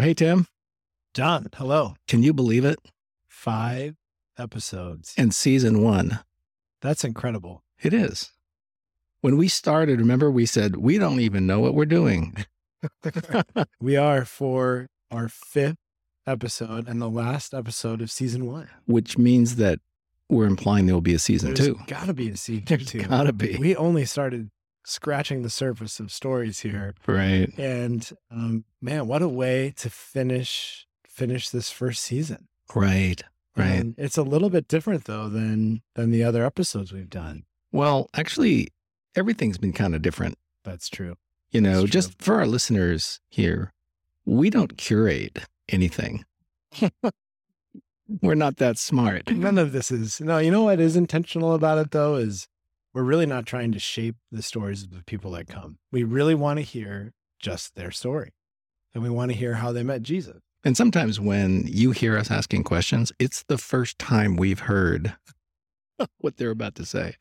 Hey, Tim, John, hello. can you believe it? Five episodes. In season one, That's incredible. it is. When we started, remember we said, we don't even know what we're doing. We are for our fifth episode and the last episode of season one. which means that we're implying there will be a season There's two. gotta be a season There's two. gotta be. We only started scratching the surface of stories here. right. And um, man, what a way to finish finish this first season. Right. Right. And it's a little bit different though than than the other episodes we've done. well, actually, everything's been kind of different. That's true. You know, That's just for our listeners here, we don't curate anything. we're not that smart. None of this is no. You know what is intentional about it though is we're really not trying to shape the stories of the people that come. We really want to hear just their story, and we want to hear how they met Jesus. And sometimes when you hear us asking questions, it's the first time we've heard what they're about to say.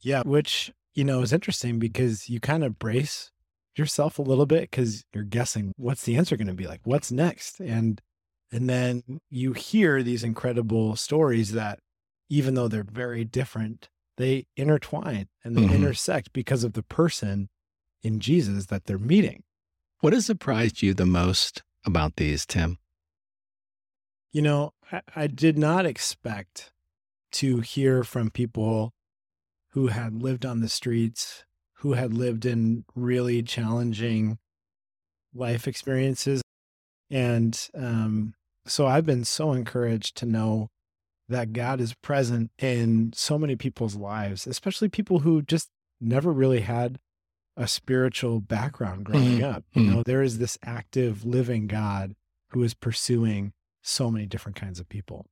Yeah, which you know is interesting because you kind of brace yourself a little bit because you're guessing what's the answer going to be like, what's next, and and then you hear these incredible stories that even though they're very different, they intertwine and they Mhm. intersect because of the person in Jesus that they're meeting. What has surprised you the most about these, Tim? You know, I, I did not expect to hear from people who had lived on the streets, who had lived in really challenging life experiences. And um, so I've been so encouraged to know that God is present in so many people's lives, especially people who just never really had a spiritual background growing Mhm. up. You Mhm. know, there is this active, living God who is pursuing so many different kinds of people.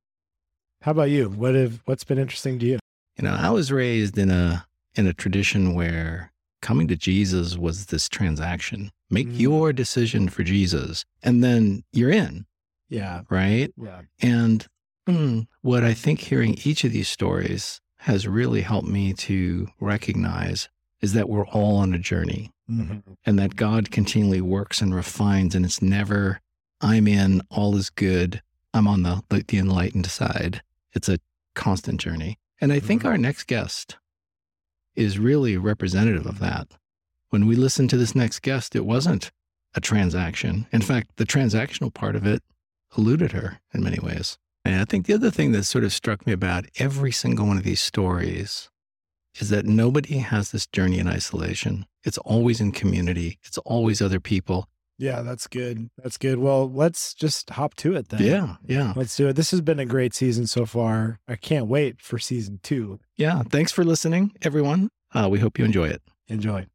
How about you? What have what's been interesting to you? You know, I was raised in a in a tradition where coming to Jesus was this transaction. Make Mm. your decision for Jesus, and then you're in, Yeah, right? yeah, And mm, what I think hearing each of these stories has really helped me to recognize is that we're all on a journey Mhm. and that God continually works and refines, and it's never, I'm in, all is good, I'm on the, the, the enlightened side. It's a constant journey. And I think Mhm. our next guest is really representative of that. When we listened to this next guest, it wasn't a transaction. In fact, the transactional part of it eluded her in many ways. And I think the other thing that sort of struck me about every single one of these stories is that nobody has this journey in isolation. It's always in community, it's always other people. yeah. That's good. That's good. Well, let's just hop to it then. Yeah, yeah, Let's do it. This has been a great season so far. I can't wait for season two. yeah. Thanks for listening, everyone. Uh, we hope you enjoy it. Enjoy.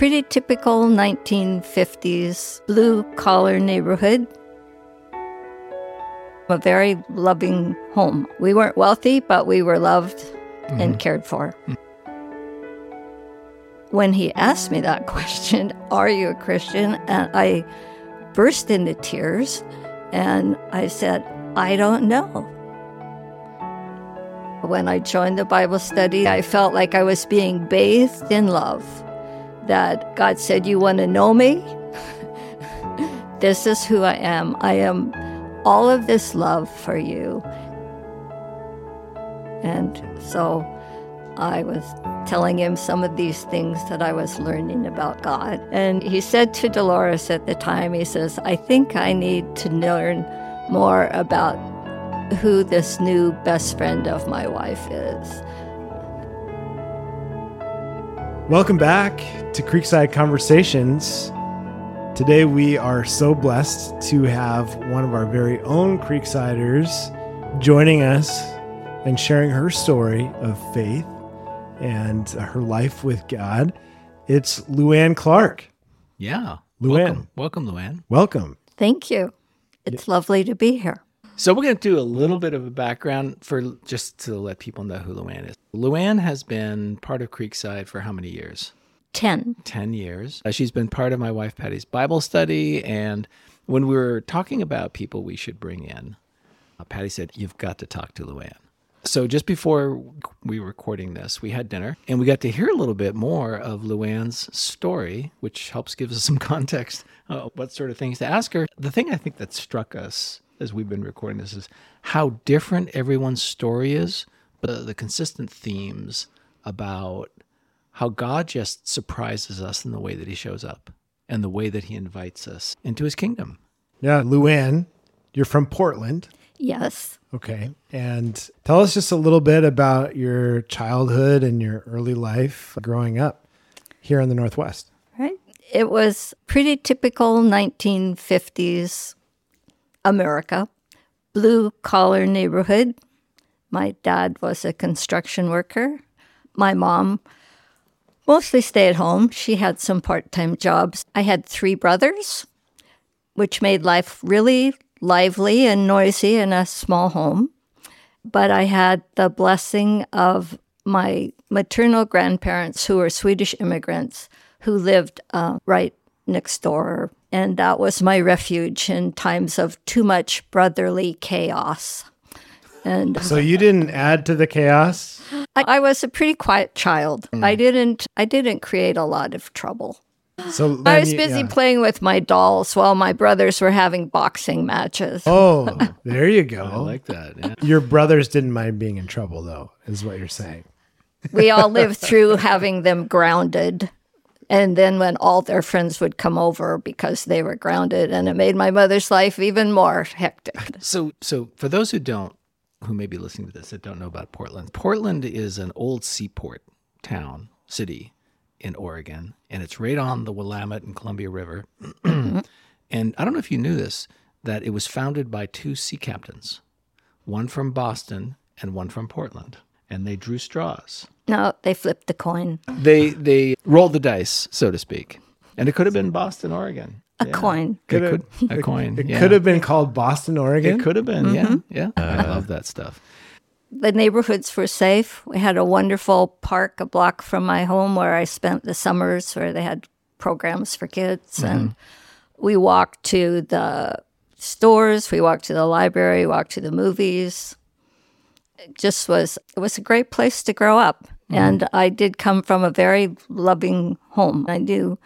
Pretty typical 1950s blue collar neighborhood. A very loving home. We weren't wealthy, but we were loved and mm-hmm. cared for. When he asked me that question, Are you a Christian? And I burst into tears and I said, I don't know. When I joined the Bible study, I felt like I was being bathed in love. That God said, You want to know me? this is who I am. I am all of this love for you. And so I was telling him some of these things that I was learning about God. And he said to Dolores at the time, he says, I think I need to learn more about who this new best friend of my wife is. Welcome back to Creekside Conversations. Today we are so blessed to have one of our very own Creeksiders joining us and sharing her story of faith and her life with God. It's Luanne Clark. Yeah. Luanne. Welcome, welcome, Luanne. Welcome. Thank you. It's lovely to be here. So we're going to do a little bit of a background for just to let people know who Luanne is. Luanne has been part of Creekside for how many years? 10. 10 years. Uh, she's been part of my wife Patty's Bible study. And when we were talking about people we should bring in, uh, Patty said, You've got to talk to Luanne. So just before we were recording this, we had dinner and we got to hear a little bit more of Luanne's story, which helps give us some context uh, what sort of things to ask her. The thing I think that struck us as we've been recording this is how different everyone's story is, but the consistent themes about how God just surprises us in the way that he shows up and the way that he invites us into his kingdom. Yeah, Luanne, you're from Portland. Yes. Okay. And tell us just a little bit about your childhood and your early life growing up here in the Northwest. Right. It was pretty typical 1950s America, blue collar neighborhood. My dad was a construction worker. My mom mostly stay at home. She had some part time jobs. I had three brothers, which made life really lively and noisy in a small home. But I had the blessing of my maternal grandparents, who were Swedish immigrants, who lived uh, right next door. And that was my refuge in times of too much brotherly chaos. And so you didn't add to the chaos? I, I was a pretty quiet child. Mm. I didn't I didn't create a lot of trouble. So I was busy yeah. playing with my dolls while my brothers were having boxing matches. Oh, there you go. I like that. Yeah. Your brothers didn't mind being in trouble, though, is what you're saying. We all lived through having them grounded. And then when all their friends would come over because they were grounded, and it made my mother's life even more hectic. So, so for those who don't, who may be listening to this that don't know about Portland, Portland is an old seaport town, city in Oregon, and it's right on the Willamette and Columbia River. and I don't know if you knew this, that it was founded by two sea captains, one from Boston and one from Portland, and they drew straws. No, they flipped the coin. They they rolled the dice, so to speak, and it could have been Boston, Oregon. A yeah. coin. Could it could, a coin. It yeah. could have been called Boston, Oregon. It could have been. Mm-hmm. Yeah, yeah. Uh, I love that stuff the neighborhoods were safe. We had a wonderful park a block from my home where I spent the summers where they had programs for kids. Mm-hmm. And we walked to the stores, we walked to the library, walked to the movies. It just was, it was a great place to grow up. Mm-hmm. And I did come from a very loving home. I do.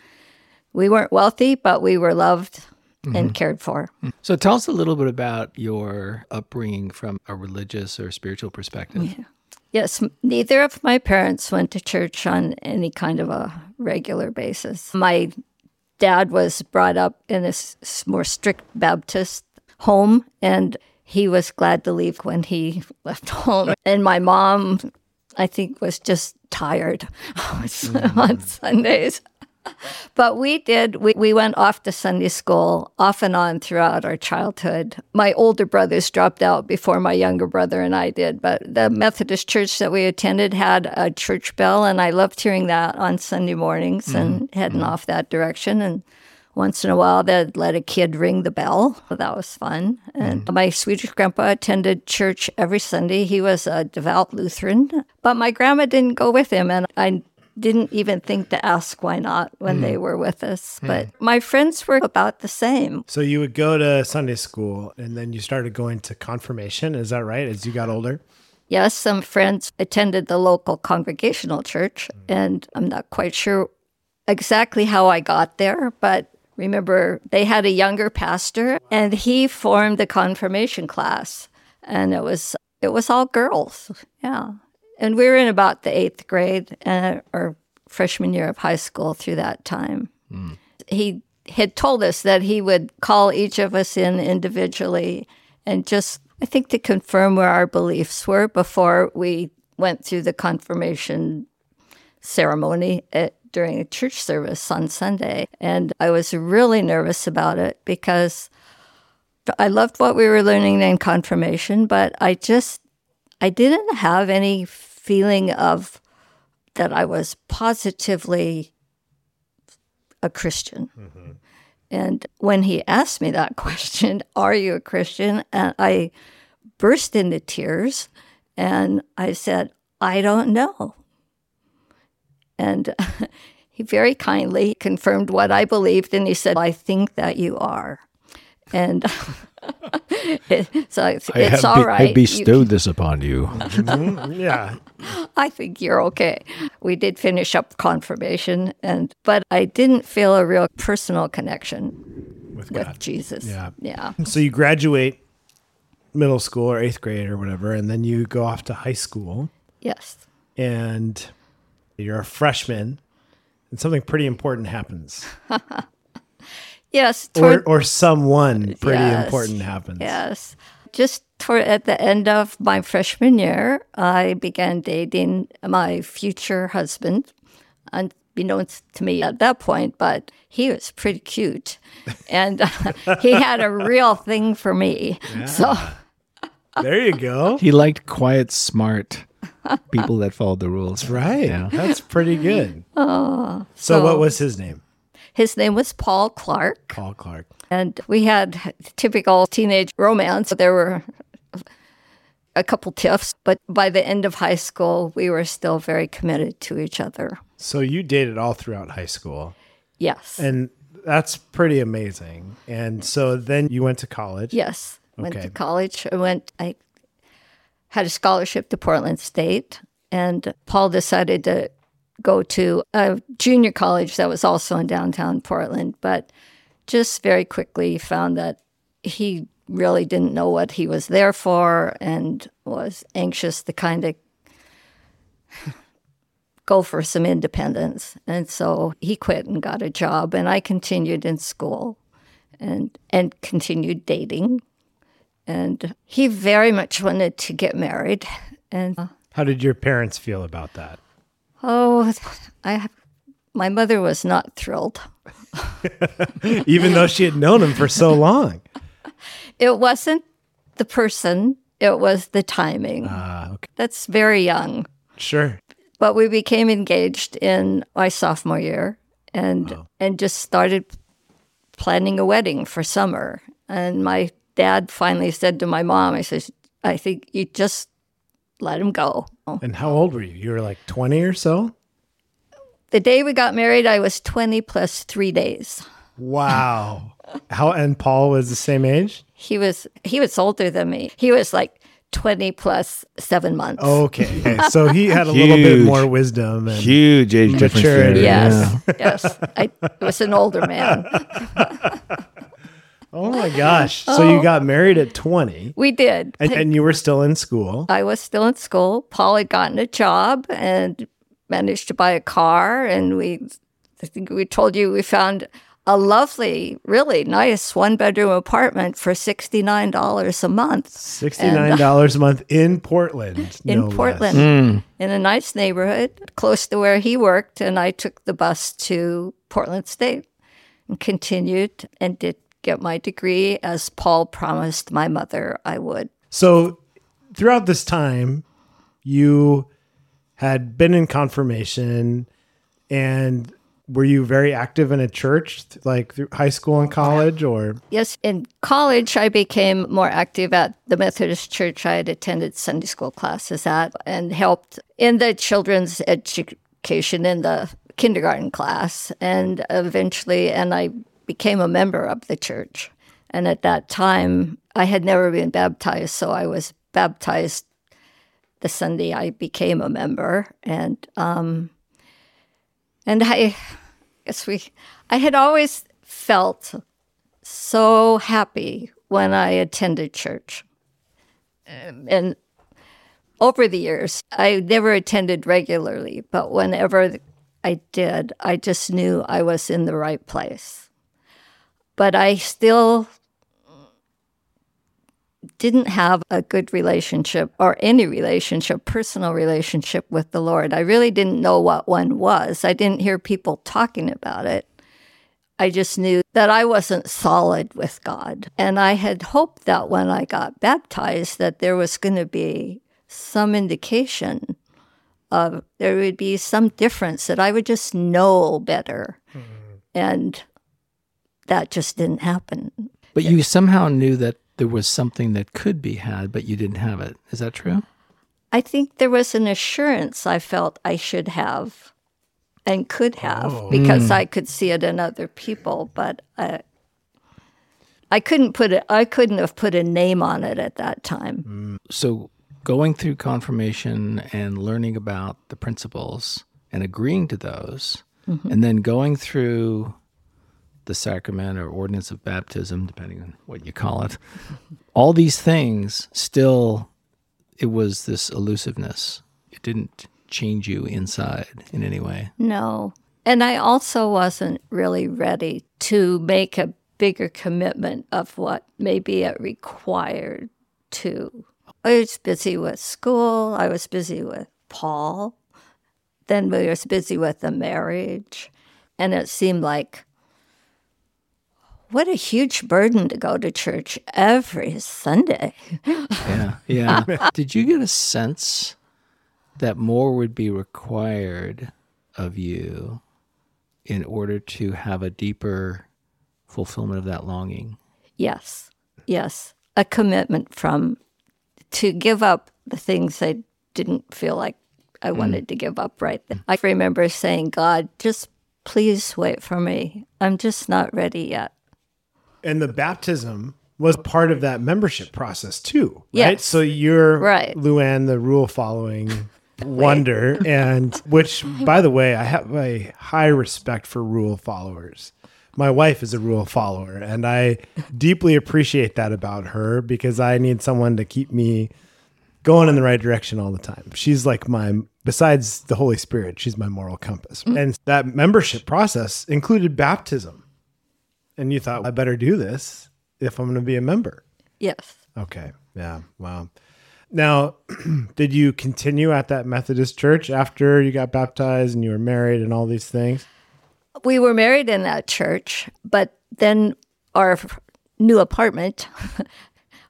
We weren't wealthy, but we were loved mm-hmm. and cared for. So tell us a little bit about your upbringing from a religious or spiritual perspective. Yeah. Yes, neither of my parents went to church on any kind of a regular basis. My dad was brought up in a more strict Baptist home, and he was glad to leave when he left home. And my mom, I think, was just tired mm-hmm. on Sundays but we did. We, we went off to Sunday school off and on throughout our childhood. My older brothers dropped out before my younger brother and I did, but the Methodist church that we attended had a church bell, and I loved hearing that on Sunday mornings mm-hmm. and heading mm-hmm. off that direction. And once in a while, they'd let a kid ring the bell. That was fun. And mm-hmm. my Swedish grandpa attended church every Sunday. He was a devout Lutheran, but my grandma didn't go with him. And I didn't even think to ask why not when mm. they were with us. Mm. But my friends were about the same. So you would go to Sunday school and then you started going to confirmation. Is that right? As you got older? Yes, some friends attended the local congregational church, mm. and I'm not quite sure exactly how I got there, but remember they had a younger pastor and he formed the confirmation class and it was it was all girls. Yeah and we were in about the eighth grade uh, or freshman year of high school through that time. Mm. He had told us that he would call each of us in individually and just, I think, to confirm where our beliefs were before we went through the confirmation ceremony at, during a church service on Sunday. And I was really nervous about it because I loved what we were learning in confirmation, but I just I didn't have any feeling of that I was positively a Christian. Mm-hmm. And when he asked me that question, Are you a Christian? And I burst into tears and I said, I don't know. And he very kindly confirmed what I believed and he said, I think that you are. And so it's, I it's all be- right. I You- bestowed this upon you. Mhm, yeah. I think you're okay. We did finish up confirmation, and but I didn't feel a real personal connection With with Jesus. Yeah. yeah. So you graduate middle school or eighth grade or whatever, and then you go off to high school Yes. and you're a freshman and something pretty important happens. Yes. Or Toward, or someone pretty Yes. important happens. yes. Just toward at the end of my freshman year, I began dating my future husband, unbeknownst to me at that point, but he was pretty cute, and uh, he had a real thing for me. So. There you go. He liked quiet, smart people that followed the rules. Right. Yeah. That's pretty good. so, oh. so- what was his name? His name was Paul Clark. Paul Clark. And we had typical teenage romance. There were a couple tiffs, but by the end of high school, we were still very committed to each other. So you dated all throughout high school. Yes. And that's pretty amazing. And so then you went to college. yes. Went Okay. to college. I went, I had a scholarship to Portland State, and Paul decided to go to a junior college that was also in downtown Portland, but just very quickly found that he really didn't know what he was there for and was anxious to kind of go for some independence. And so he quit and got a job and I continued in school and and continued dating. And he very much wanted to get married. And uh, How did your parents feel about that? oh, I have. my mother was not thrilled. Even though she had known him for so long. It wasn't the person, it was the timing. Ah, okay. That's very young. Sure. But we became engaged in my sophomore year and and just started planning a wedding for summer. And my dad finally said to my mom, I says, I think you just let him go. And how old were you? You were like 20 or so? The day we got married, I was 20 plus three days. Wow. how and Paul was the same age? He was he was older than me. He was like 20 plus seven months. Okay. Okay. So he had a little bit more wisdom and Huge age difference there. Maturity. Yes, yes. I was an older man. Oh my gosh. So you oh. got married at 20 We did. and, and you were still in school. I was still in school. Paul had gotten a job and managed to buy a car. And we, I think we told you we found a lovely, really nice one bedroom apartment for $69 a month $69 a month in Portland. in no less. Portland hmm. in a nice neighborhood close to where he worked. And I took the bus to Portland State and continued and did get my degree as Paul promised my mother I would. So throughout this time, you had been in confirmation and were you very active in a church like through high school and college or Yes, in college, I became more active at the Methodist church I had attended Sunday school classes at and helped in the children's education in the kindergarten class. And eventually, and I became a member of the church. And at that time, I had never been baptized, so I was baptized the Sunday I became a member. And, um, and I guess we, I had always felt so happy when I attended church. Um, and over the years, I never attended regularly, but whenever I did, I just knew I was in the right place. But I still didn't have a good relationship or any relationship, personal relationship with the Lord. I really didn't know what one was. I didn't hear people talking about it. I just knew that I wasn't solid with God. And I had hoped that when I got baptized that there was going to be some indication of there would be some difference that I would just know better. Mm-hmm. And that just didn't happen. But you somehow knew that there was something that could be had, but you didn't have it. Is that true? I think there was an assurance I felt I should have and could have oh. because hmm. I could see it in other people, but I, I couldn't put it. I couldn't have put a name on it at that time. Mm. So, going through confirmation and learning about the principles and agreeing to those, mm-hmm. and then going through the sacrament or ordinance of baptism, depending on what you call it, all these things still, it was this elusiveness. It didn't change you inside in any way. No. And I also wasn't really ready to make a bigger commitment of what maybe it required to. I was busy with school, I was busy with Paul, then we was busy with the marriage. And it seemed like what a huge burden to go to church every Sunday. Yeah. Yeah. Did you get a sense that more would be required of you in order to have a deeper fulfillment of that longing? Yes, yes. A commitment from to give up the things I didn't feel like I mm. wanted to give up right then. I remember saying, God, just please wait for me. I'm just not ready yet. And the baptism was part of that membership process too, right? Yes. So you're Right. Luanne, the rule following wonder, and which, by the way, I have a high respect for rule followers. My wife is a rule follower, and I deeply appreciate that about her because I need someone to keep me going in the right direction all the time. She's like my, besides the Holy Spirit, she's my moral compass. Mm. And that membership process included baptism. And you thought, I better do this if I'm going to be a member. Yes. Okay. Yeah. Wow. Now, did you continue at that Methodist church after you got baptized and you were married and all these things? We were married in that church, but then our new apartment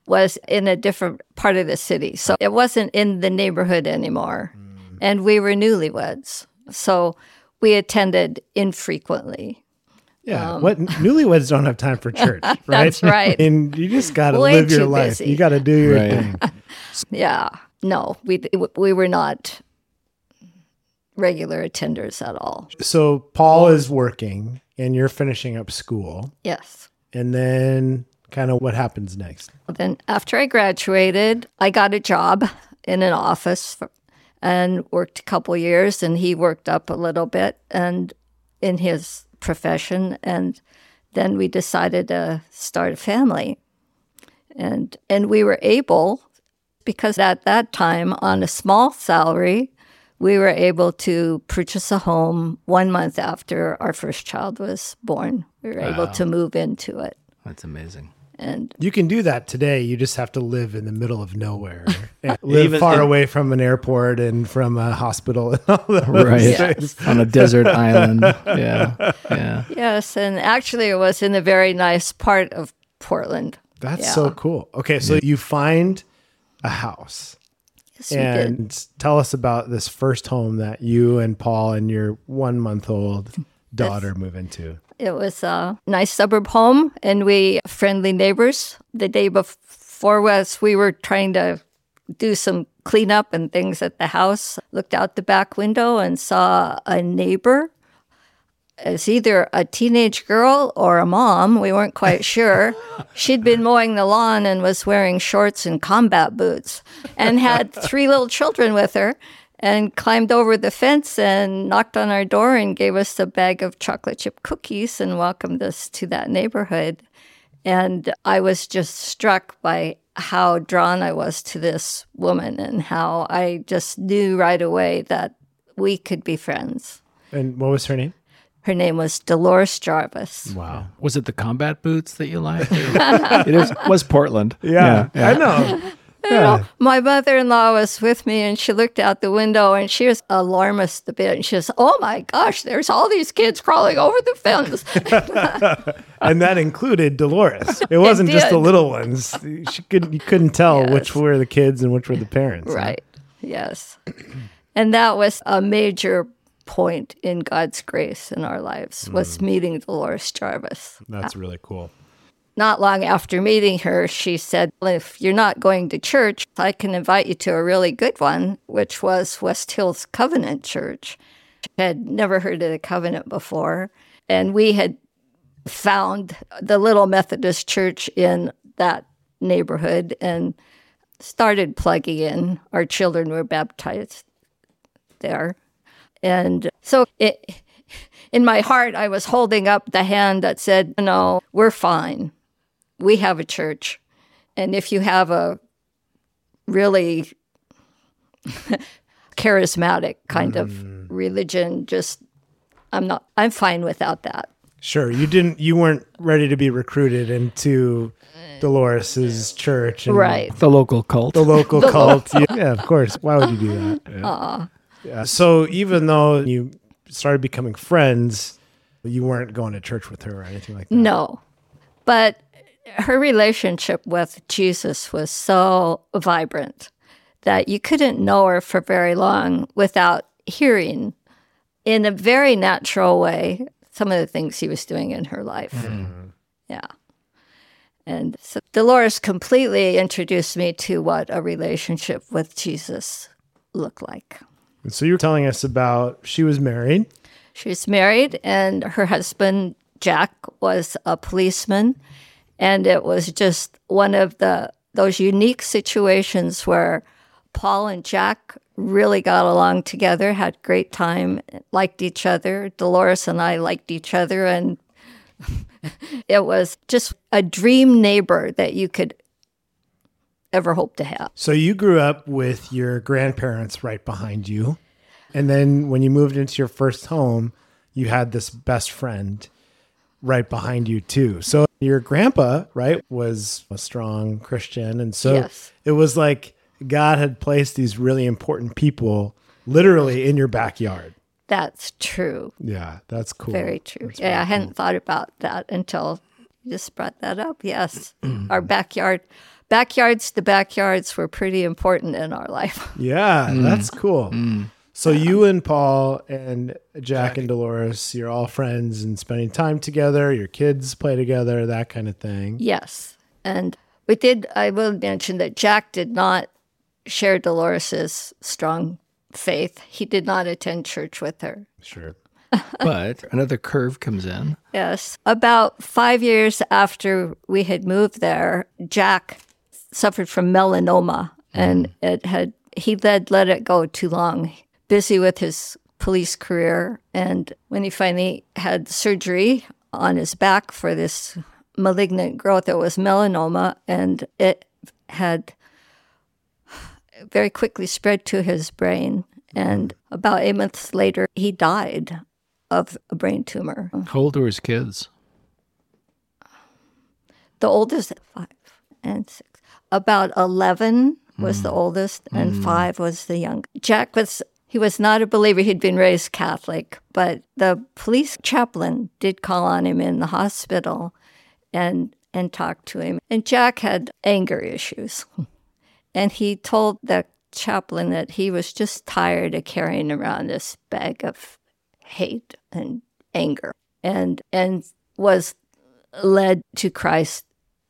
was in a different part of the city. So it wasn't in the neighborhood anymore. Hmm. And we were newlyweds. So we attended infrequently. Yeah. what newlyweds don't have time for church, right? Um, That's right. and you just got to live your too life. busy. You got to do your Right. thing. Yeah. No, we we were not regular attenders at all. So Paul is working and you're finishing up school. Yes. And then kind of what happens next? Then after I graduated, I got a job in an office for, and worked a couple years and he worked up a little bit and in his profession and then we decided to start a family. And and we were able because at that time on a small salary we were able to purchase a home one month after our first child was born. We were able to move into it. That's amazing. And You can do that today. You just have to live in the middle of nowhere, and live Even- far away from an airport and from a hospital and all those Right. things. On a desert island. Yeah. Yeah. Yes, and actually, it was in a very nice part of Portland. That's Yeah. so cool. Okay, so you find a house Yes, we did. and tell us about this first home that you and Paul and your one month old daughter move into. It was a nice suburb home, and we friendly neighbors. The day before us, we were trying to do some cleanup and things at the house. Looked out the back window and saw a neighbor. As either a teenage girl or a mom, we weren't quite sure. She'd been mowing the lawn and was wearing shorts and combat boots, and had three little children with her. And climbed over the fence and knocked on our door and gave us a bag of chocolate chip cookies and welcomed us to that neighborhood. And I was just struck by how drawn I was to this woman and how I just knew right away that we could be friends. And what was her name? Her name was Dolores Jarvis. Wow. Was it the combat boots that you liked? it is, was Portland. Yeah, I know. Know, my mother in law was with me and she looked out the window and she was alarmist a bit. And she was, Oh my gosh, there's all these kids crawling over the fence. and that included Dolores. It wasn't just the little ones. She couldn't you couldn't tell Yes. which were the kids and which were the parents. huh? right. Yes. And that was a major point in God's grace in our lives was mm. meeting Dolores Jarvis. That's really cool. Not long after meeting her, she said, "Well, If you're not going to church, I can invite you to a really good one, which was West Hills Covenant Church. I had never heard of the Covenant before. And we had found the little Methodist church in that neighborhood and started plugging in. Our children were baptized there. And so it, in my heart, I was holding up the hand that said, No, we're fine. We have a church. And if you have a really charismatic kind of mm. religion, just, I'm not, I'm fine without that. Sure, you didn't. You weren't ready to be recruited into Dolores's church, and Right. The local cult. The local cult. yeah, yeah, of course. Why would you do that? Yeah. So even though you started becoming friends, you weren't going to church with her or anything like that. No. But her relationship with Jesus was so vibrant that you couldn't know her for very long without hearing, in a very natural way, some of the things he was doing in her life. Mm-hmm. Yeah. And so Dolores completely introduced me to what a relationship with Jesus looked like. And so you're telling us about she was married. She was married, and her husband, Jack, was a policeman. And it was just one of the those unique situations where Paul and Jack really got along together, had great time, liked each other. Dolores and I liked each other, and it was just a dream neighbor that you could ever hope to have. So you grew up with your grandparents right behind you. And then when you moved into your first home, you had this best friend right behind you too. So your grandpa, right, was a strong Christian. And so Yes. it was like God had placed these really important people literally in your backyard. That's true. Yeah, that's cool. Very true. Yeah, I hadn't thought about that until you just brought that up. Yes. our backyard, backyards the backyards were pretty important in our life. Yeah, that's mm. cool. Mm. So you and Paul and Jack and Dolores, you're all friends and spending time together. Your kids play together, that kind of thing. yes. And we did, I will mention that Jack did not share Dolores's strong faith. He did not attend church with her. Sure. but another curve comes in. Yes. About five years after we had moved there, Jack suffered from melanoma and hmm. it had, he had let it go too long, busy with his police career. And when he finally had surgery on his back for this malignant growth, it was melanoma and it had very quickly spread to his brain. And about eight months later, he died of a brain tumor. How old were his kids? The oldest, five and six. About 11 was the hmm. oldest, and hmm. five was the young. Jack was, he was not a believer. He'd been raised Catholic, but the police chaplain did call on him in the hospital and, and talk to him. And Jack had anger issues. And he told the chaplain that he was just tired of carrying around this bag of hate and anger and and was led to Christ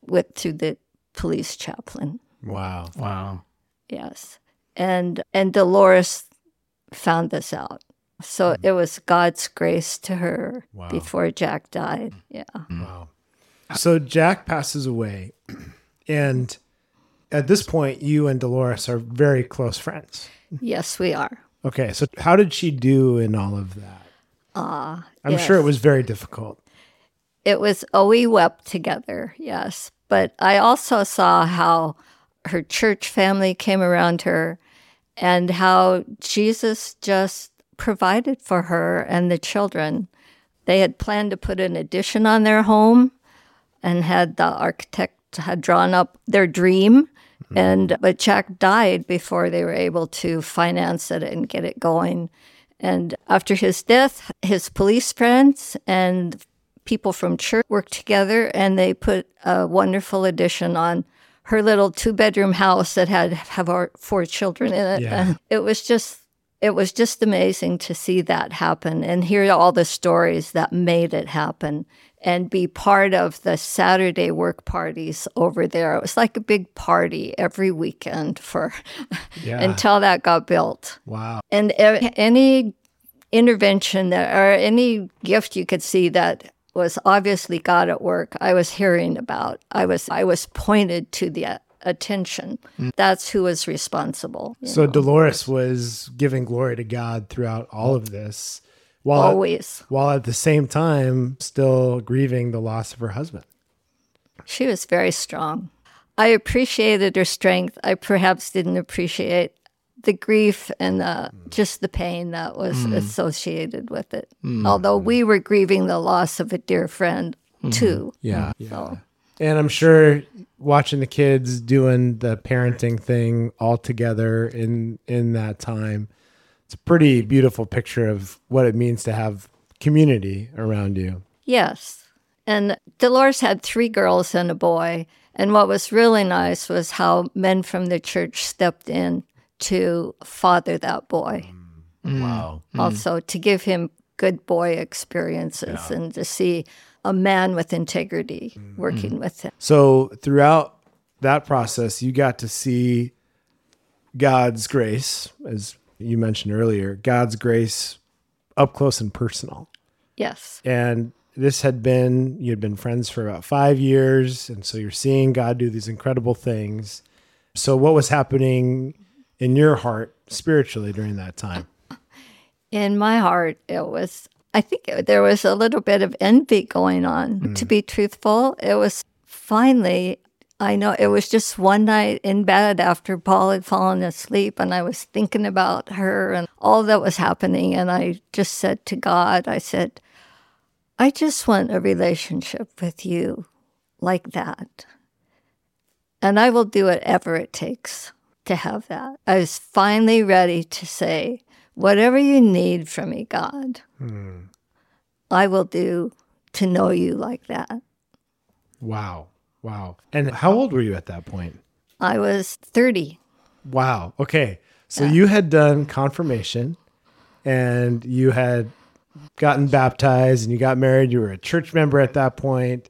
with to the police chaplain. Wow. Wow. Yes. And and Dolores found this out. So hmm. it was God's grace to her Wow. before Jack died. Hmm. Yeah. Hmm. Wow. So Jack passes away. And at this point, you and Dolores are very close friends. Yes, we are. Okay. So how did she do in all of that? Ah. I'm sure it was very difficult. It was, oh, we wept together, yes. But I also saw how her church family came around her and how Jesus just provided for her and the children. They had planned to put an addition on their home and had the architect had drawn up their dream mm-hmm. and but Jack died before they were able to finance it and get it going. And after his death, his police friends and people from church worked together and they put a wonderful addition on her little two bedroom house that had have our four children in it. Yeah. And it was just it was just amazing to see that happen and hear all the stories that made it happen and be part of the Saturday work parties over there. It was like a big party every weekend for Yeah. until that got built wow. and any intervention that or any gift you could see that was obviously God at work. I was hearing about. I was I was pointed to the uh, attention. Mm. That's who was responsible. So know. Dolores was giving glory to God throughout all of this, while always. while at the same time still grieving the loss of her husband. She was very strong. I appreciated her strength. I perhaps didn't appreciate the grief and the, mm. just the pain that was mm. associated with it. Mm. Although we were grieving the loss of a dear friend mm-hmm. too. Yeah. Mm-hmm. So And I'm sure watching the kids doing the parenting thing all together in in that time, it's a pretty beautiful picture of what it means to have community around you. Yes. And Dolores had three girls and a boy. And what was really nice was how men from the church stepped in to father that boy. Mm. Mm. Wow. Mm. Also, to give him good boy experiences and to see a man with integrity working with him. So throughout that process, you got to see God's grace, as you mentioned earlier, God's grace up close and personal. Yes. And this had been, you had been friends for about five years. And so you're seeing God do these incredible things. So, what was happening in your heart spiritually during that time? in my heart, it was, I think it, there was a little bit of envy going on. Hmm. To be truthful, it was finally, I know it was just one night in bed after Paul had fallen asleep, and I was thinking about her and all that was happening. And I just said to God, I said, I just want a relationship with you like that. And I will do whatever it takes to have that. I was finally ready to say, whatever you need from me, God, hmm. I will do to know you like that. Wow. Wow. And how old were you at that point? I was 30. Wow. Okay. So you had done confirmation and you had gotten baptized and you got married. You were a church member at that point.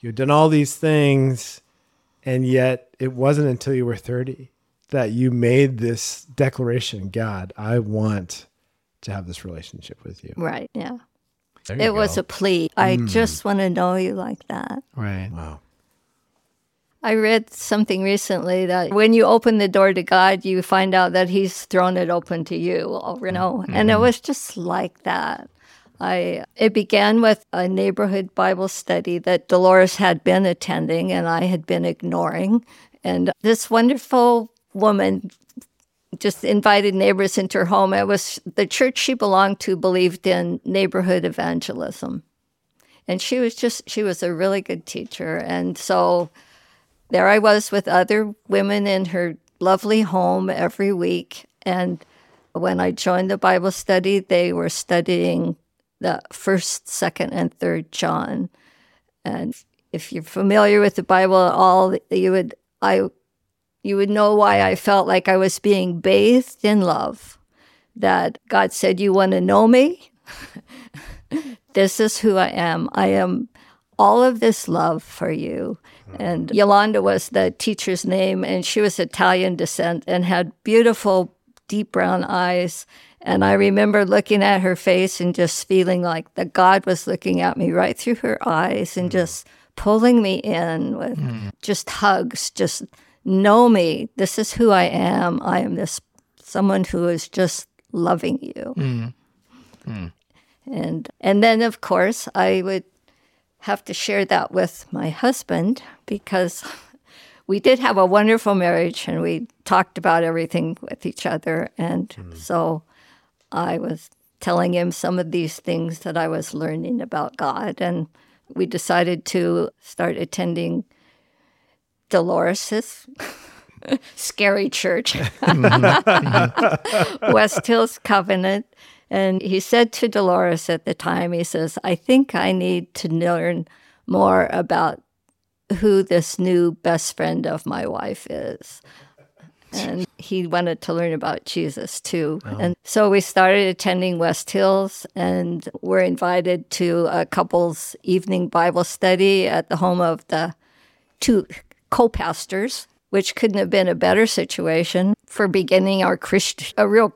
You had done all these things. And yet it wasn't until you were 30 that you made this declaration God, I want to have this relationship with you. Right. Yeah. There you It was go. a plea. I hmm. just want to know you like that. Right. Wow. I read something recently that when you open the door to God, you find out that He's thrown it open to you. You know, mm-hmm. and it was just like that. I it began with a neighborhood Bible study that Dolores had been attending and I had been ignoring, and this wonderful woman just invited neighbors into her home. It was the church she belonged to believed in neighborhood evangelism. And she was just she was a really good teacher. And so there I was with other women in her lovely home every week. And when I joined the Bible study, they were studying the first, second, and third John. And if you're familiar with the Bible at all, you would I you would know why I felt like I was being bathed in love. That God said, You want to know me? this is who I am. I am all of this love for you. And Yolanda was the teacher's name, and she was Italian descent and had beautiful, deep brown eyes. And I remember looking at her face and just feeling like that God was looking at me right through her eyes and hmm. just pulling me in with hmm. just hugs, just know me. This is who I am. I am this someone who is just loving you. Mm. Mm. And and then of course I would have to share that with my husband because we did have a wonderful marriage and we talked about everything with each other and mm. so I was telling him some of these things that I was learning about God and we decided to start attending Dolores's scary church, West Hills Covenant. And he said to Dolores at the time, he says, I think I need to learn more about who this new best friend of my wife is. And he wanted to learn about Jesus too. Oh. And so we started attending West Hills and were invited to a couple's evening Bible study at the home of the two co pastors, which couldn't have been a better situation for beginning our Christ- a real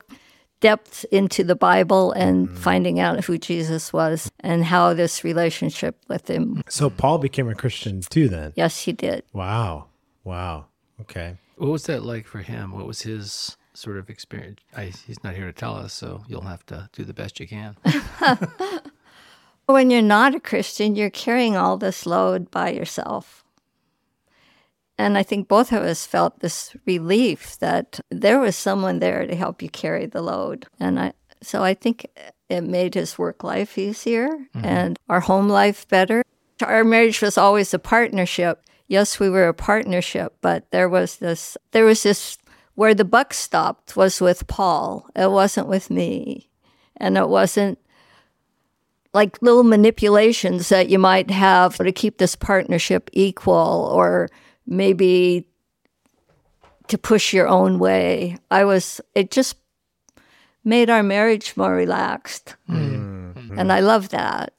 depth into the Bible and mm-hmm. finding out who Jesus was and how this relationship with him. So Paul became a Christian too then. Yes, he did. Wow. Wow. Okay. What was that like for him? What was his sort of experience? I, he's not here to tell us, so you'll have to do the best you can. When you're not a Christian, you're carrying all this load by yourself. And I think both of us felt this relief that there was someone there to help you carry the load. And I, so I think it made his work life easier mm-hmm. and our home life better. Our marriage was always a partnership. Yes, we were a partnership, but there was this, there was this, where the buck stopped was with Paul. It wasn't with me. And it wasn't like little manipulations that you might have to keep this partnership equal or maybe to push your own way. I was, it just made our marriage more relaxed. Hmm. Hmm. Hmm. And I love that.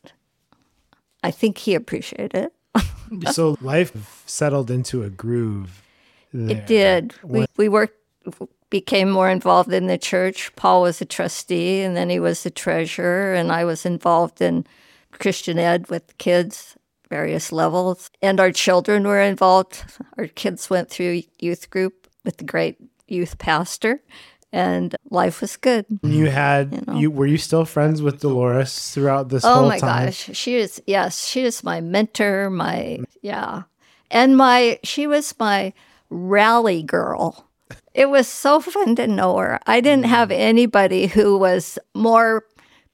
I think he appreciated it. so life settled into a groove. There. It did. We, we worked, became more involved in the church. Paul was a trustee, and then he was the treasurer, and I was involved in Christian ed with kids, various levels. And our children were involved. Our kids went through youth group with the great youth pastor, and life was good. You had you, know. were you still friends with Dolores throughout this Oh whole my gosh, she is yes, she is my mentor, my yeah, and my she was my rally girl. It was so fun to know her. I didn't mm. have anybody who was more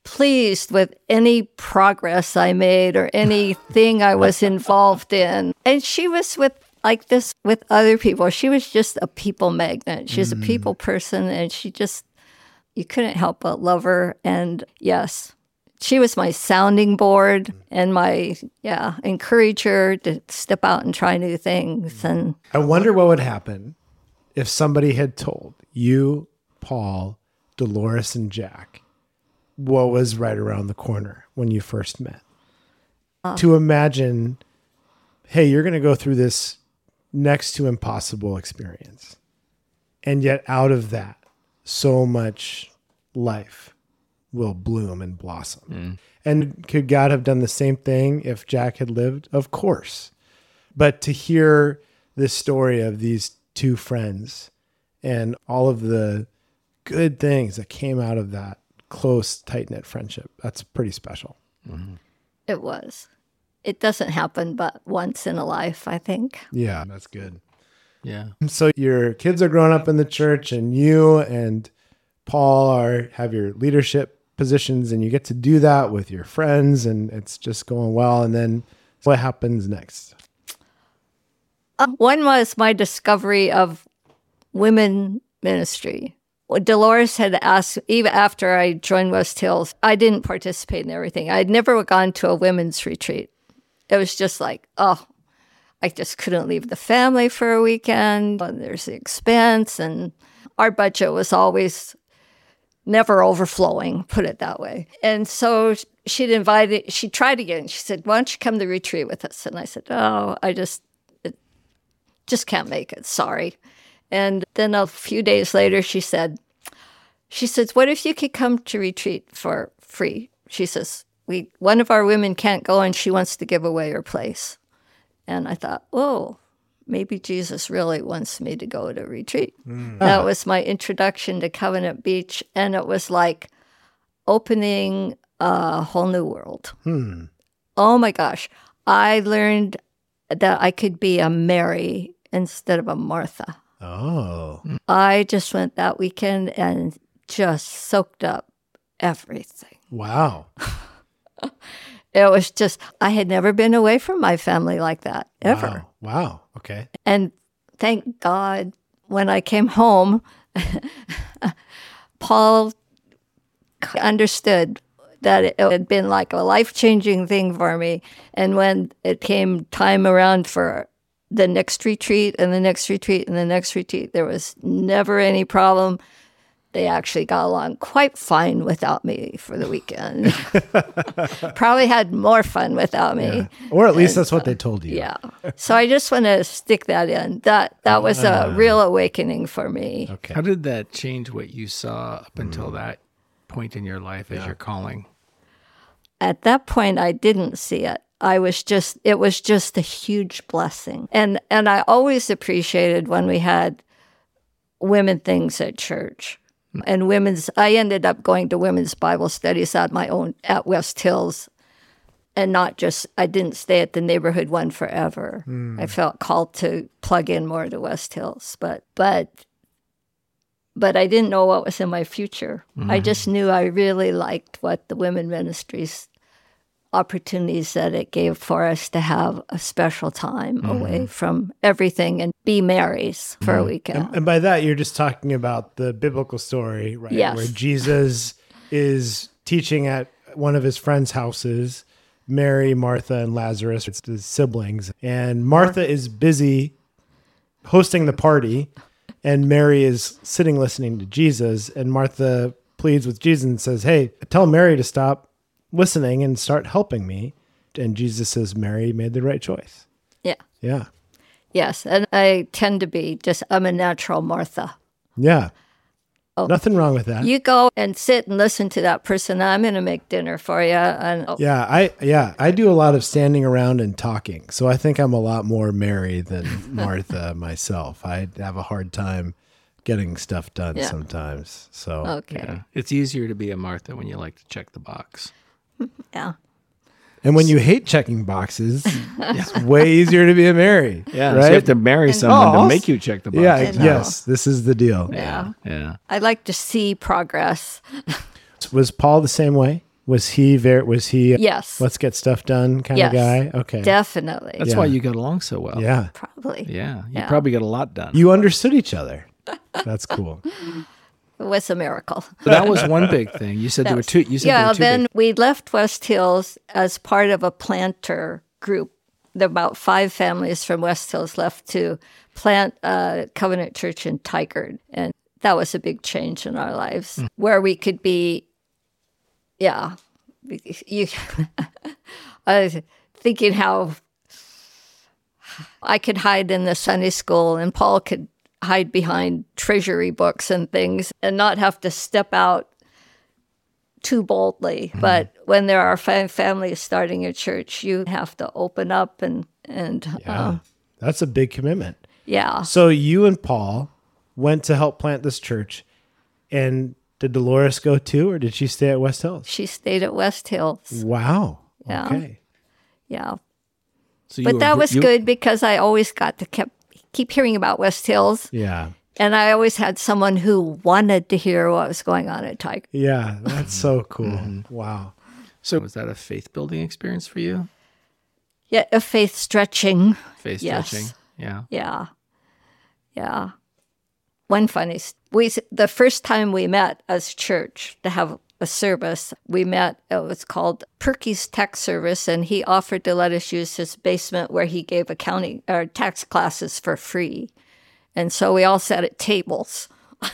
pleased with any progress I made or anything I was involved in. And she was with like this with other people. She was just a people magnet. she She's a mm. people person and she just you couldn't help but love her. And yes, she was my sounding board and my, yeah, encourager to step out and try new things. Mm. And I wonder what would happen if somebody had told you, Paul, Dolores, and Jack what was right around the corner when you first met. Uh. to imagine, hey, you're going to go through this next to impossible experience. And yet, out of that, so much life will bloom and blossom. Mm. And could God have done the same thing if Jack had lived? Of course. But to hear this story of these two friends and all of the good things that came out of that close, tight knit friendship, that's pretty special. it was. It doesn't happen but once in a life, I think. Yeah, that's good. Yeah. So your kids are growing up in the church, and you and Paul are have your leadership positions, and you get to do that with your friends, and it's just going well. And then what happens next? Uh, one was my discovery of women ministry. Dolores had asked, even after I joined West Hills, I didn't participate in everything. I'd never gone to a women's retreat. It was just like, oh, I just couldn't leave the family for a weekend. And there's the expense, and our budget was always never overflowing, put it that way. And so she'd invited, she tried again. She said, Why don't you come to retreat with us? And I said, Oh, I just, it, just can't make it. Sorry. And then a few days later, she said, she says, "What if you could come to retreat for free?" She says, "We one of our women can't go, and she wants to give away her place." And I thought, "Oh, maybe Jesus really wants me to go to retreat." Hmm. That ah. was my introduction to Covenant Beach, and it was like opening a whole new world. Hmm. Oh my gosh, I learned that I could be a Mary instead of a Martha. Oh, mm. I just went that weekend and just soaked up everything. wow. It was just, I had never been away from my family like that, ever. Wow. Wow. Okay. And thank God when I came home, Paul understood that it had been like a life changing thing for me. And when it came time around for the next retreat and the next retreat and the next retreat, there was never any problem. they actually got along quite fine without me for the weekend. Probably had more fun without me. Yeah. Or at least that's what they told you. Yeah. So I just want to stick that in. That that was a real awakening for me. Okay. How did that change what you saw up Mm. until that point in your life as your calling? At that point I didn't see it. I was just it was just a huge blessing. And and I always appreciated when we had women things at church. Hmm. And women's I ended up going to women's Bible studies at my own at West Hills and not just I didn't stay at the neighborhood one forever. Hmm. I felt called to plug in more to West Hills, but but but I didn't know what was in my future. I hmm. just knew I really liked what the women ministries opportunities that it gave for us to have a special time mm-hmm. away from everything and be Marys for a mm-hmm. weekend. And, and by that, you're just talking about the biblical story, right? Yes. Where Jesus is teaching at one of his friends' houses, Mary, Martha, and Lazarus, it's his siblings. And Martha is busy hosting the party, and Mary is sitting listening to Jesus. And Martha pleads with Jesus and says, Hey, tell Mary to stop listening and start helping me. And Jesus says, Mary made the right choice. yeah. Yeah. Yes. And I tend to be just, I'm a natural Martha. Yeah. Oh. Nothing wrong with that. You go and sit and listen to that person. I'm going to make dinner for you. And oh, Yeah, I yeah, I do a lot of standing around and talking. So I think I'm a lot more Mary than Martha myself. I have a hard time getting stuff done Yeah. sometimes. So okay. Yeah. It's easier to be a Martha when you like to check the box. Yeah. and when you hate checking boxes, it's way easier to be a Mary. Yeah. right. So you have to marry someone Oh, to make you check the box. yeah, I know. yes, this is the deal. Yeah. Yeah. I like to see progress. Was Paul the same way? Was he very? Was he? Yes. Let's get stuff done kind Yes. of guy. Okay. Definitely. That's Yeah. why you got along so well. yeah, Probably. Yeah. You Yeah. probably got a lot done. you understood each other. That's cool. It was a miracle. That was one big thing. You said there were two. You said there yeah, were two then big- we left West Hills as part of a planter group. There were about five families from West Hills left to plant a Covenant Church in Tigard. And that was a big change in our lives hmm. where we could be, yeah. You, I was thinking how I could hide in the Sunday school and Paul could hide behind treasury books and things and not have to step out too boldly. But when there are fa- families starting a church, you have to open up and and Yeah, uh, that's a big commitment. yeah. So you and Paul went to help plant this church, and did Dolores go too, or did she stay at West Hills? She stayed at West Hills. Wow. Yeah. Okay. Yeah. so you But were that br- was you- good because I always got to keep keep hearing about West Hills, Yeah. and I always had someone who wanted to hear what was going on at Tigard. Yeah. That's so cool. Mm-hmm. Wow. So was that a faith building experience for you? Yeah, a faith stretching. Faith Yes. stretching. Yeah. Yeah. Yeah. One funny, s- we the first time we met as church to have a service, we met. Uh, it was called Perky's Tax Service, and he offered to let us use his basement where he gave accounting or tax classes for free. And so we all sat at tables.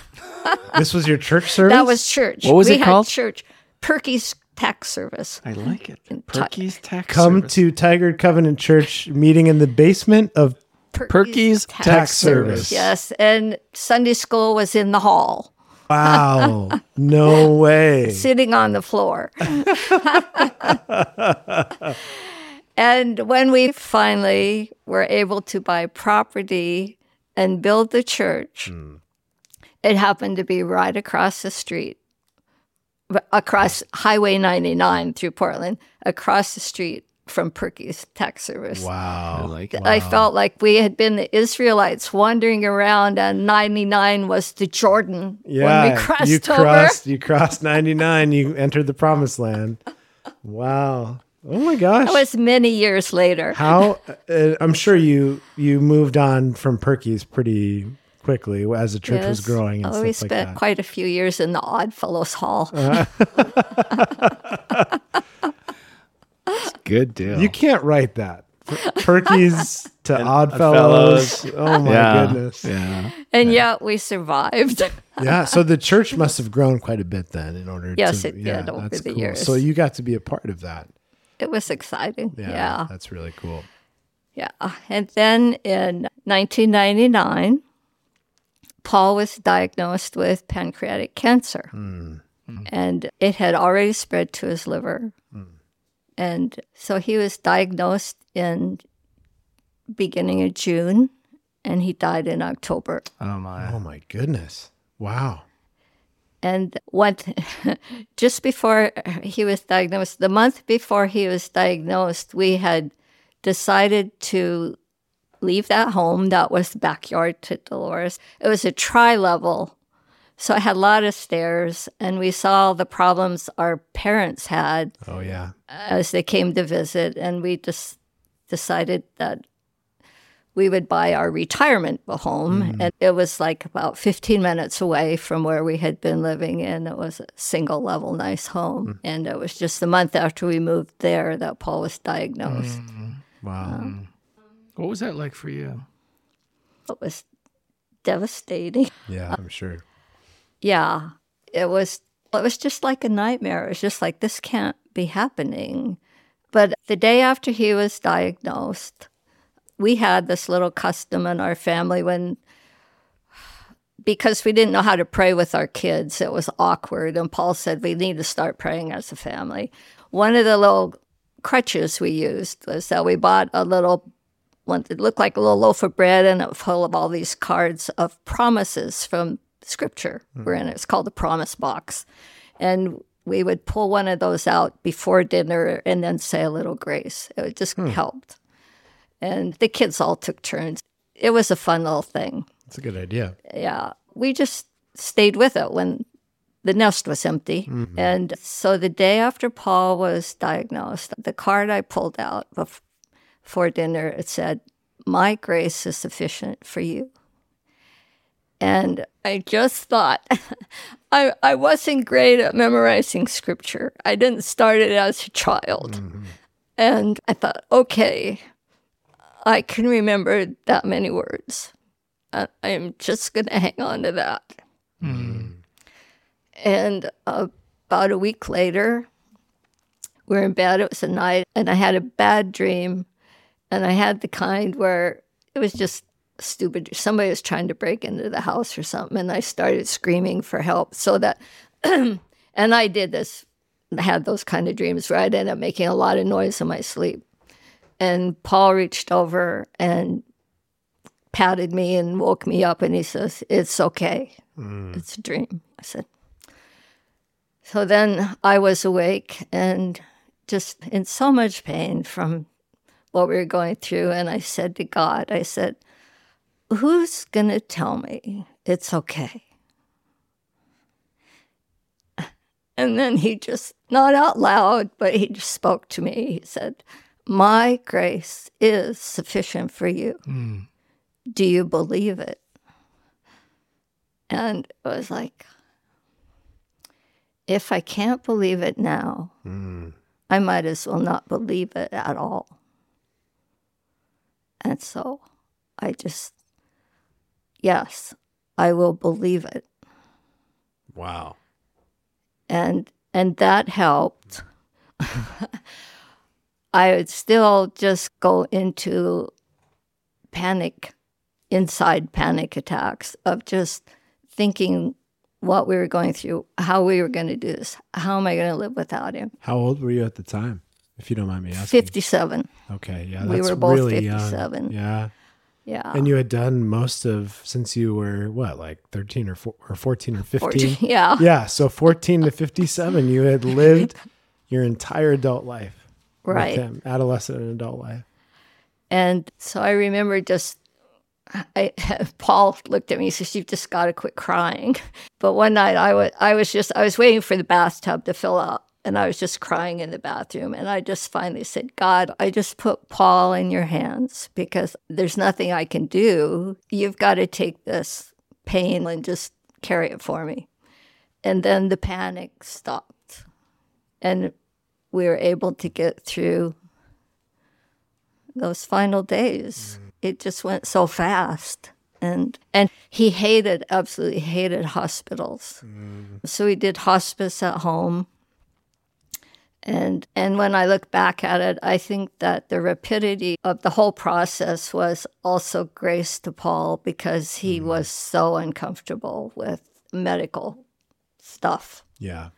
This was your church service? That was church. What was we it had called? Church Perky's Tax Service. I like it. Perky's tax Come service. to Tigard Covenant Church meeting in the basement of Perky's tax service. Yes, and Sunday school was in the hall. Wow. no way. sitting on the floor. and when we finally were able to buy property and build the church, hmm. it happened to be right across the street, across Highway 99 through Portland, across the street from Perky's Tax Service. I Wow. like it. I felt like we had been the Israelites wandering around, and 99 was the Jordan Yeah. when we crossed you over. crossed you crossed 99, you entered the promised land. Wow. Oh my gosh. That was many years later. How uh, I'm sure you you moved on from Perky's pretty quickly as the church was growing and Oh, we stuff like spent that. quite a few years in the Oddfellows Hall. Good deal. You can't write that. Perky's to And Oddfellows. Oh my Yeah. goodness. Yeah. And yet we survived. Yeah. So the church must have grown quite a bit then in order Yes, to it did yeah, over that's the cool. years. So you got to be a part of that. it was exciting. Yeah. yeah. That's really cool. Yeah. And then in 1999, Paul was diagnosed with pancreatic cancer. Hmm. And it had already spread to his liver. And so he was diagnosed in beginning of June and he died in October. Oh my. Oh my goodness. Wow. And what just before he was diagnosed, the month before he was diagnosed, we had decided to leave that home. That was the backyard to Dolores. It was a tri level. So I had a lot of stairs, and we saw the problems our parents had Oh yeah. as they came to visit, and we just decided that we would buy our retirement home, mm. and it was like about 15 minutes away from where we had been living, and it was a single level, nice home. Mm. And it was just a month after we moved there that Paul was diagnosed. Mm. Wow. Um, what was that like for you? It was devastating. yeah, I'm sure. Yeah, it was. It was just like a nightmare. It was just like this can't be happening. But the day after he was diagnosed, we had this little custom in our family when, because we didn't know how to pray with our kids, it was awkward. And Paul said we need to start praying as a family. One of the little crutches we used was that we bought a little one that looked like a little loaf of bread and it full of all these cards of promises from scripture we're in it. It's called the promise box. And we would pull one of those out before dinner and then say a little grace. It just hmm. helped. And the kids all took turns. It was a fun little thing. That's a good idea. Yeah. We just stayed with it when the nest was empty. Mm-hmm. And so the day after Paul was diagnosed, the card I pulled out bef- before dinner, it said, My grace is sufficient for you. And I just thought, I, I wasn't great at memorizing scripture. I didn't start it as a child. And I thought, okay, I can remember that many words. I, I'm just going to hang on to that. And uh, about a week later, we are in bed. It was a night, and I had a bad dream. And I had the kind where it was just stupid. Somebody was trying to break into the house or something, and I started screaming for help. So that, and I did this, had those kind of dreams where I'd end up making a lot of noise in my sleep. And Paul reached over and patted me and woke me up, and he says, It's okay. Mm. It's a dream. I said, so then I was awake and just in so much pain from what we were going through. And I said to God, I said, Who's going to tell me it's okay? And then he just, not out loud, but he just spoke to me. He said, My grace is sufficient for you. Hmm. Do you believe it? And it was like, if I can't believe it now, hmm. I might as well not believe it at all. And so I just, yes, I will believe it. Wow. And and that helped. I would still just go into panic, inside panic attacks of just thinking what we were going through, how we were going to do this. How am I going to live without him? How old were you at the time, if you don't mind me asking? 57. Okay, yeah, We were both really young. 57. Yeah, Yeah. and you had done most of since you were what, like thirteen or four, or fourteen or fifteen? 14, yeah. Yeah, so fourteen to fifty-seven, you had lived your entire adult life, with Right. him, adolescent and adult life. And so I remember just, I, Paul looked at me and says, "You've just got to quit crying." But one night I was, I was just, I was waiting for the bathtub to fill up, and I was just crying in the bathroom. And I just finally said, "God, I just put Paul in your hands because there's nothing I can do. You've got to take this pain and just carry it for me." And then the panic stopped, and we were able to get through those final days. Mm. It just went so fast. And and he hated absolutely hated hospitals. Mm. So he did hospice at home. And and when I look back at it, I think that the rapidity of the whole process was also grace to Paul because he mm-hmm. was so uncomfortable with medical stuff. Yeah.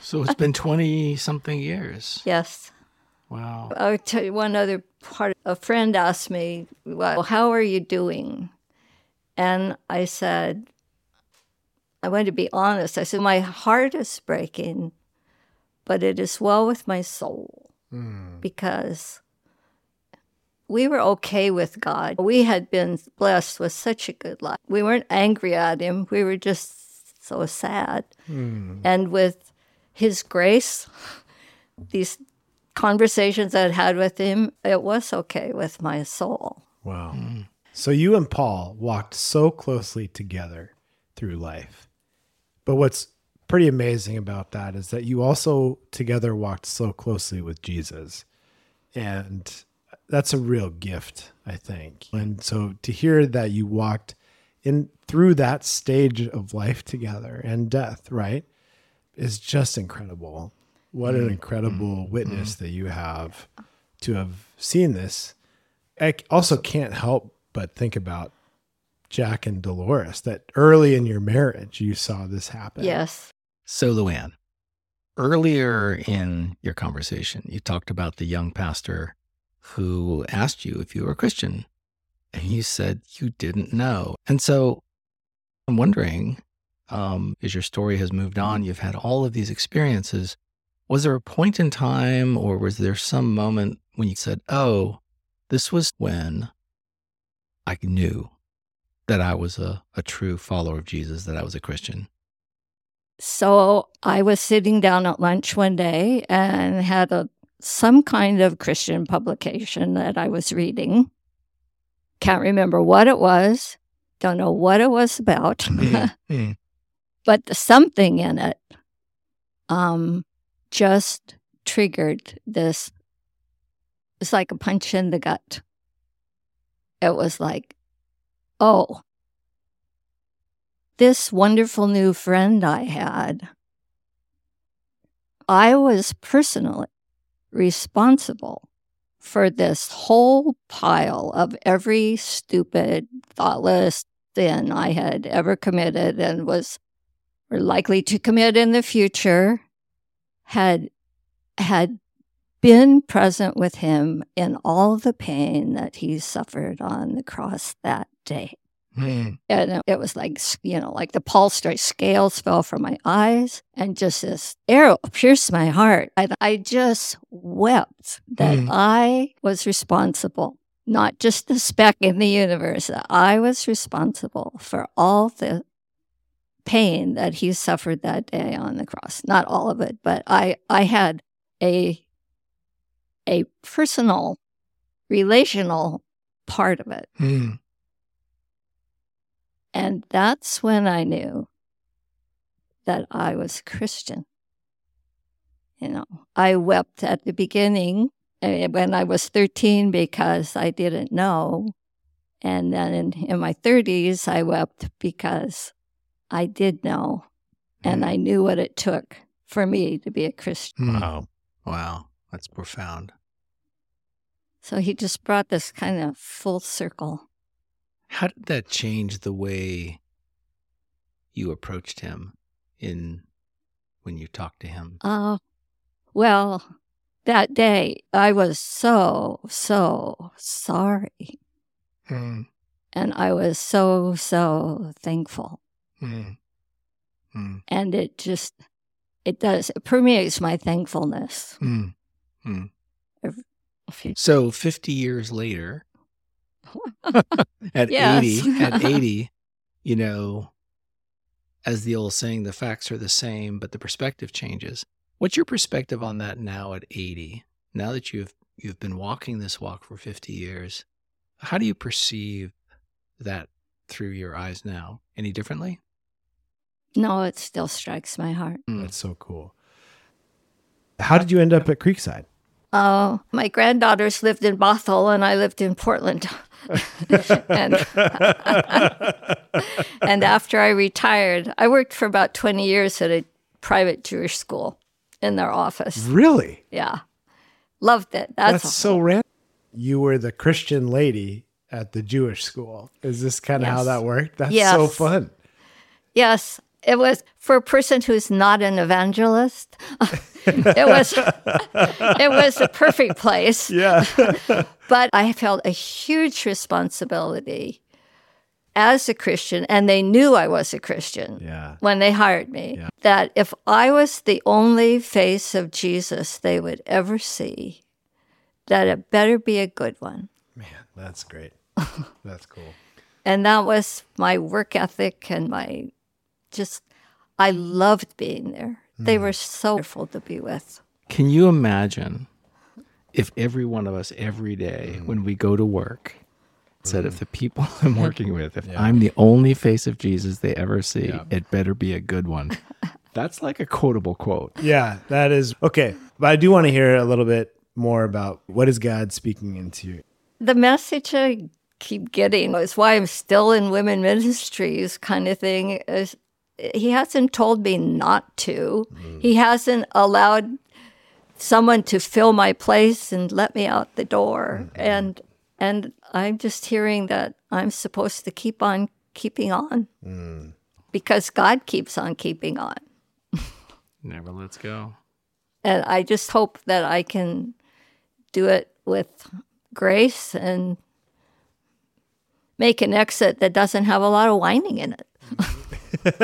So it's been 20 something years. Yes. Wow. I'll tell you one other part. A friend asked me, Well, how are you doing? And I said, I want to be honest. I said, My heart is breaking, but it is well with my soul hmm. because we were okay with God. We had been blessed with such a good life. We weren't angry at Him, we were just so sad. Hmm. And with His grace, these conversations I'd had with Him, it was okay with my soul. Wow. Hmm. So you and Paul walked so closely together through life. But what's pretty amazing about that is that you also together walked so closely with Jesus. And that's a real gift, I think. And so to hear that you walked in through that stage of life together and death, right? Is just incredible. What an mm-hmm. incredible mm-hmm. witness mm-hmm. that you have to have seen this. I also can't help but think about Jack and Dolores that early in your marriage you saw this happen. Yes. So, Luanne, earlier in your conversation, you talked about the young pastor who asked you if you were a Christian, and you said you didn't know. And so I'm wondering, um, as your story has moved on, you've had all of these experiences. Was there a point in time, or was there some moment when you said, Oh, this was when I knew that I was a, a true follower of Jesus, that I was a Christian? So I was sitting down at lunch one day and had a some kind of Christian publication that I was reading. Can't remember what it was. Don't know what it was about. Mm. but something in it um, just triggered this. It's like a punch in the gut. It was like, oh, this wonderful new friend I had, I was personally responsible for this whole pile of every stupid, thoughtless sin I had ever committed and was likely to commit in the future had had been present with him in all the pain that he suffered on the cross that day. Mm. And it was like, you know, like the pulse scales fell from my eyes and just this arrow pierced my heart. I, I just wept that Mm. I was responsible, not just the speck in the universe, that I was responsible for all the pain that he suffered that day on the cross. Not all of it, but I, I had a, a personal, relational part of it. Mm. And that's when I knew that I was Christian. You know, I wept at the beginning eh, when I was 13 because I didn't know. And then in, in my 30s, I wept because I did know and I knew what it took for me to be a Christian. Mm. Wow. Wow. That's profound. So he just brought this kind of full circle. How did that change the way you approached him in when you talked to him? Uh, well, that day I was so, so sorry. Mm. And I was so, so thankful. Mm. Mm. And it just, it does, it permeates my thankfulness. Mm. Mm. If you- So 50 years later, at Yes. 80, at 80, you know, as the old saying, the facts are the same, but the perspective changes. What's your perspective on that now at 80? Now that you've you've been walking this walk for 50 years, how do you perceive that through your eyes now? Any differently? No, it still strikes my heart. Mm. That's so cool. How did you end up at Creekside? Uh, my granddaughters lived in Bothell and I lived in Portland. And, and after I retired, I worked for about 20 years at a private Jewish school in their office. Really? Yeah. Loved it. That's, That's so random. You were the Christian lady at the Jewish school. Is this kind of how that worked? That's Yes. so fun. Yes, it was for a person who's not an evangelist. it was it was a perfect place. Yeah. But I felt a huge responsibility as a Christian, and they knew I was a Christian yeah. when they hired me. That if I was the only face of Jesus they would ever see, that it better be a good one. Man, that's great. That's cool. And that was my work ethic and my just, I loved being there. They mm. were so wonderful to be with. Can you imagine if every one of us every day mm. when we go to work said, if mm. the people I'm working with, if I'm the only face of Jesus they ever see, it better be a good one. That's like a quotable quote. Yeah, that is okay. But I do want to hear a little bit more about what is God speaking into you. The message I keep getting is why I'm still in women ministries kind of thing is he hasn't told me not to. He hasn't allowed someone to fill my place and let me out the door. Mm-hmm. And and I'm just hearing that I'm supposed to keep on keeping on. Mm. Because God keeps on keeping on. Never lets go. And I just hope that I can do it with grace and make an exit that doesn't have a lot of whining in it. Mm-hmm.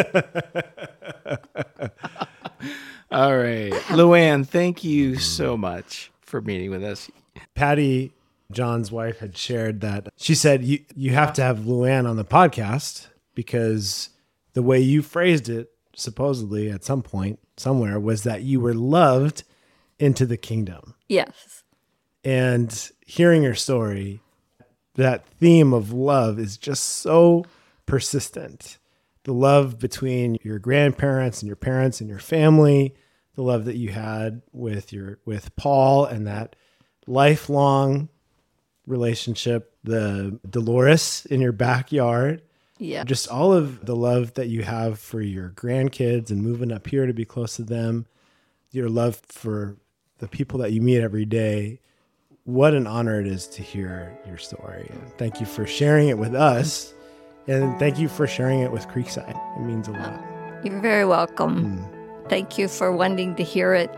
All right. Luanne, thank you so much for meeting with us. Patty, John's wife, had shared that she said you you have to have Luanne on the podcast because the way you phrased it, supposedly at some point somewhere, was that you were loved into the kingdom. Yes. And hearing your story, that theme of love is just so persistent. The love between your grandparents and your parents and your family, the love that you had with your with Paul and that lifelong relationship, the Dolores in your backyard, Yeah. just all of the love that you have for your grandkids and moving up here to be close to them, your love for the people that you meet every day. What an honor it is to hear your story. And thank you for sharing it with us. And thank you for sharing it with Creekside. It means a lot. You're very welcome. Mm. Thank you for wanting to hear it